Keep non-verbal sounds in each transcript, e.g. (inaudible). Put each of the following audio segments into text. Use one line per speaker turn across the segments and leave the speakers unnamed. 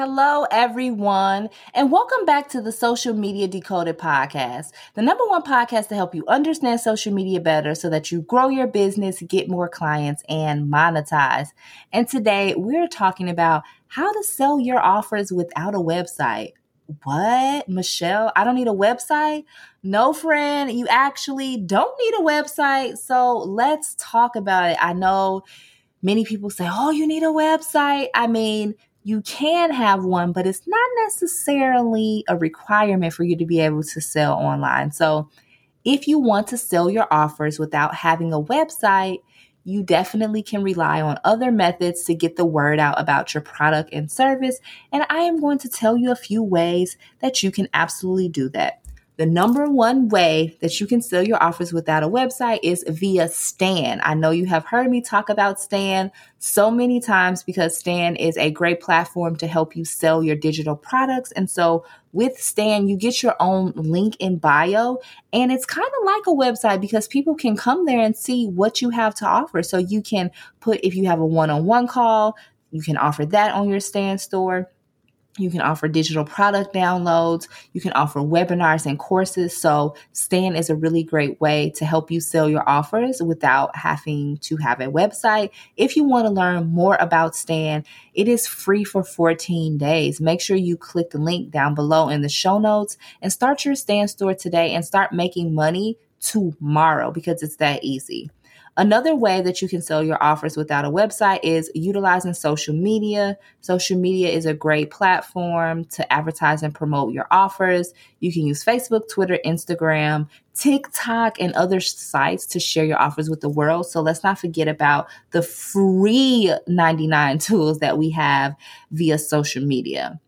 Hello, everyone, and welcome back to the Social Media Decoded podcast, the number one podcast to help you understand social media better so that you grow your business, get more clients, and monetize. And today we're talking about how to sell your offers without a website. What, Michelle? I don't need a website? No, friend, you actually don't need a website. So let's talk about it. I know many people say, oh, you need a website. I mean, you can have one, but it's not necessarily a requirement for you to be able to sell online. So, if you want to sell your offers without having a website, you definitely can rely on other methods to get the word out about your product and service. And I am going to tell you a few ways that you can absolutely do that. The number one way that you can sell your offers without a website is via Stan. I know you have heard me talk about Stan so many times because Stan is a great platform to help you sell your digital products. And so with Stan, you get your own link in bio, and it's kind of like a website because people can come there and see what you have to offer. So you can put, if you have a one on one call, you can offer that on your Stan store you can offer digital product downloads. You can offer webinars and courses. So, Stan is a really great way to help you sell your offers without having to have a website. If you want to learn more about Stan, it is free for 14 days. Make sure you click the link down below in the show notes and start your Stan store today and start making money tomorrow because it's that easy. Another way that you can sell your offers without a website is utilizing social media. Social media is a great platform to advertise and promote your offers. You can use Facebook, Twitter, Instagram, TikTok, and other sites to share your offers with the world. So let's not forget about the free 99 (laughs) tools that we have via social media.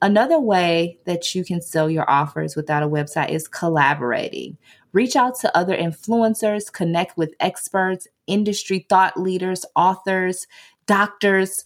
Another way that you can sell your offers without a website is collaborating. Reach out to other influencers, connect with experts, industry thought leaders, authors, doctors,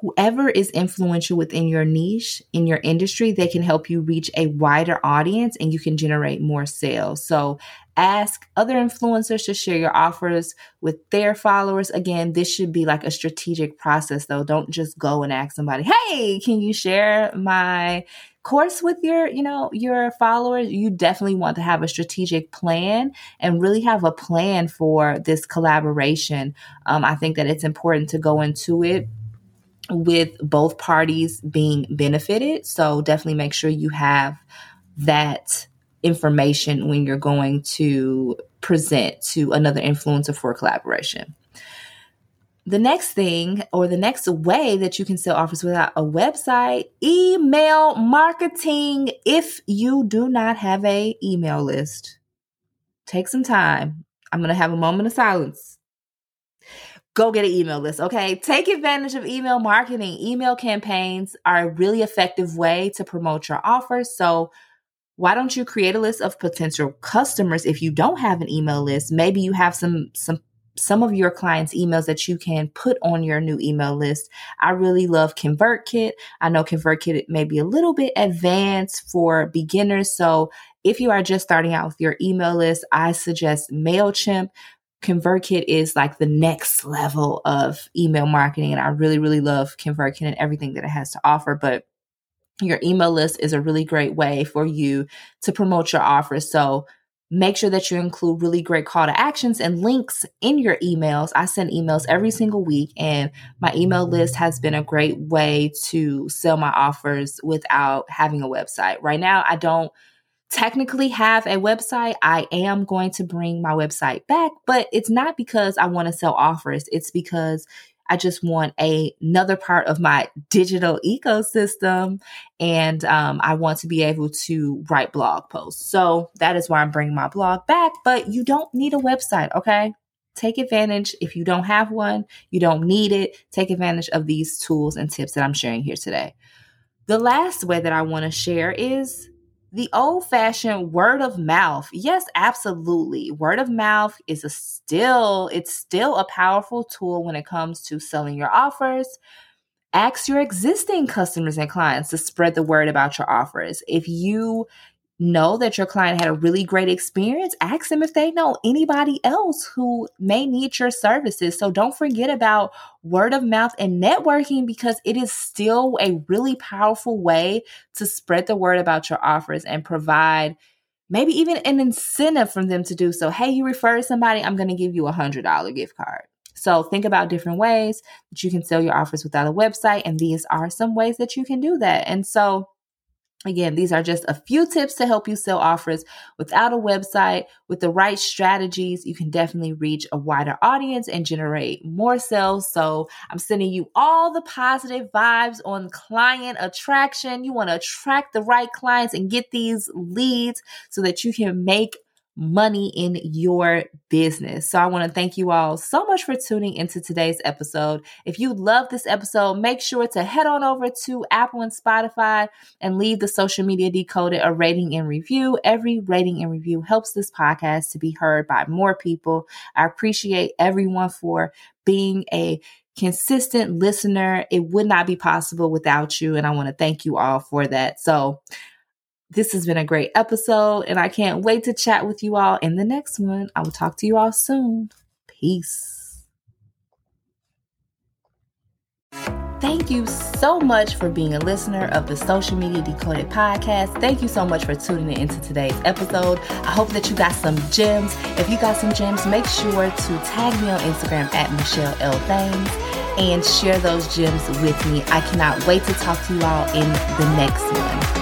whoever is influential within your niche, in your industry, they can help you reach a wider audience and you can generate more sales. So ask other influencers to share your offers with their followers. Again, this should be like a strategic process though. Don't just go and ask somebody, "Hey, can you share my course with your you know your followers you definitely want to have a strategic plan and really have a plan for this collaboration um, i think that it's important to go into it with both parties being benefited so definitely make sure you have that information when you're going to present to another influencer for collaboration the next thing or the next way that you can sell offers without a website, email marketing. If you do not have a email list, take some time. I'm going to have a moment of silence. Go get an email list, okay? Take advantage of email marketing. Email campaigns are a really effective way to promote your offers. So, why don't you create a list of potential customers if you don't have an email list? Maybe you have some some some of your clients' emails that you can put on your new email list. I really love ConvertKit. I know ConvertKit may be a little bit advanced for beginners. So if you are just starting out with your email list, I suggest MailChimp. ConvertKit is like the next level of email marketing. And I really, really love ConvertKit and everything that it has to offer. But your email list is a really great way for you to promote your offers. So Make sure that you include really great call to actions and links in your emails. I send emails every single week, and my email list has been a great way to sell my offers without having a website. Right now, I don't technically have a website. I am going to bring my website back, but it's not because I want to sell offers. It's because I just want a, another part of my digital ecosystem. And um, I want to be able to write blog posts. So that is why I'm bringing my blog back. But you don't need a website, okay? Take advantage. If you don't have one, you don't need it. Take advantage of these tools and tips that I'm sharing here today. The last way that I want to share is the old fashioned word of mouth. Yes, absolutely. Word of mouth is a still, it's still a powerful tool when it comes to selling your offers. Ask your existing customers and clients to spread the word about your offers. If you know that your client had a really great experience, ask them if they know anybody else who may need your services. So don't forget about word of mouth and networking because it is still a really powerful way to spread the word about your offers and provide maybe even an incentive for them to do so. Hey, you refer somebody, I'm going to give you a $100 gift card. So think about different ways that you can sell your offers without a website. And these are some ways that you can do that. And so Again, these are just a few tips to help you sell offers without a website. With the right strategies, you can definitely reach a wider audience and generate more sales. So, I'm sending you all the positive vibes on client attraction. You want to attract the right clients and get these leads so that you can make money in your business. So I want to thank you all so much for tuning into today's episode. If you love this episode, make sure to head on over to Apple and Spotify and leave the social media decoded a rating and review. Every rating and review helps this podcast to be heard by more people. I appreciate everyone for being a consistent listener. It would not be possible without you. And I want to thank you all for that. So this has been a great episode, and I can't wait to chat with you all in the next one. I will talk to you all soon. Peace. Thank you so much for being a listener of the Social Media Decoded podcast. Thank you so much for tuning in into today's episode. I hope that you got some gems. If you got some gems, make sure to tag me on Instagram at Michelle L. Thames and share those gems with me. I cannot wait to talk to you all in the next one.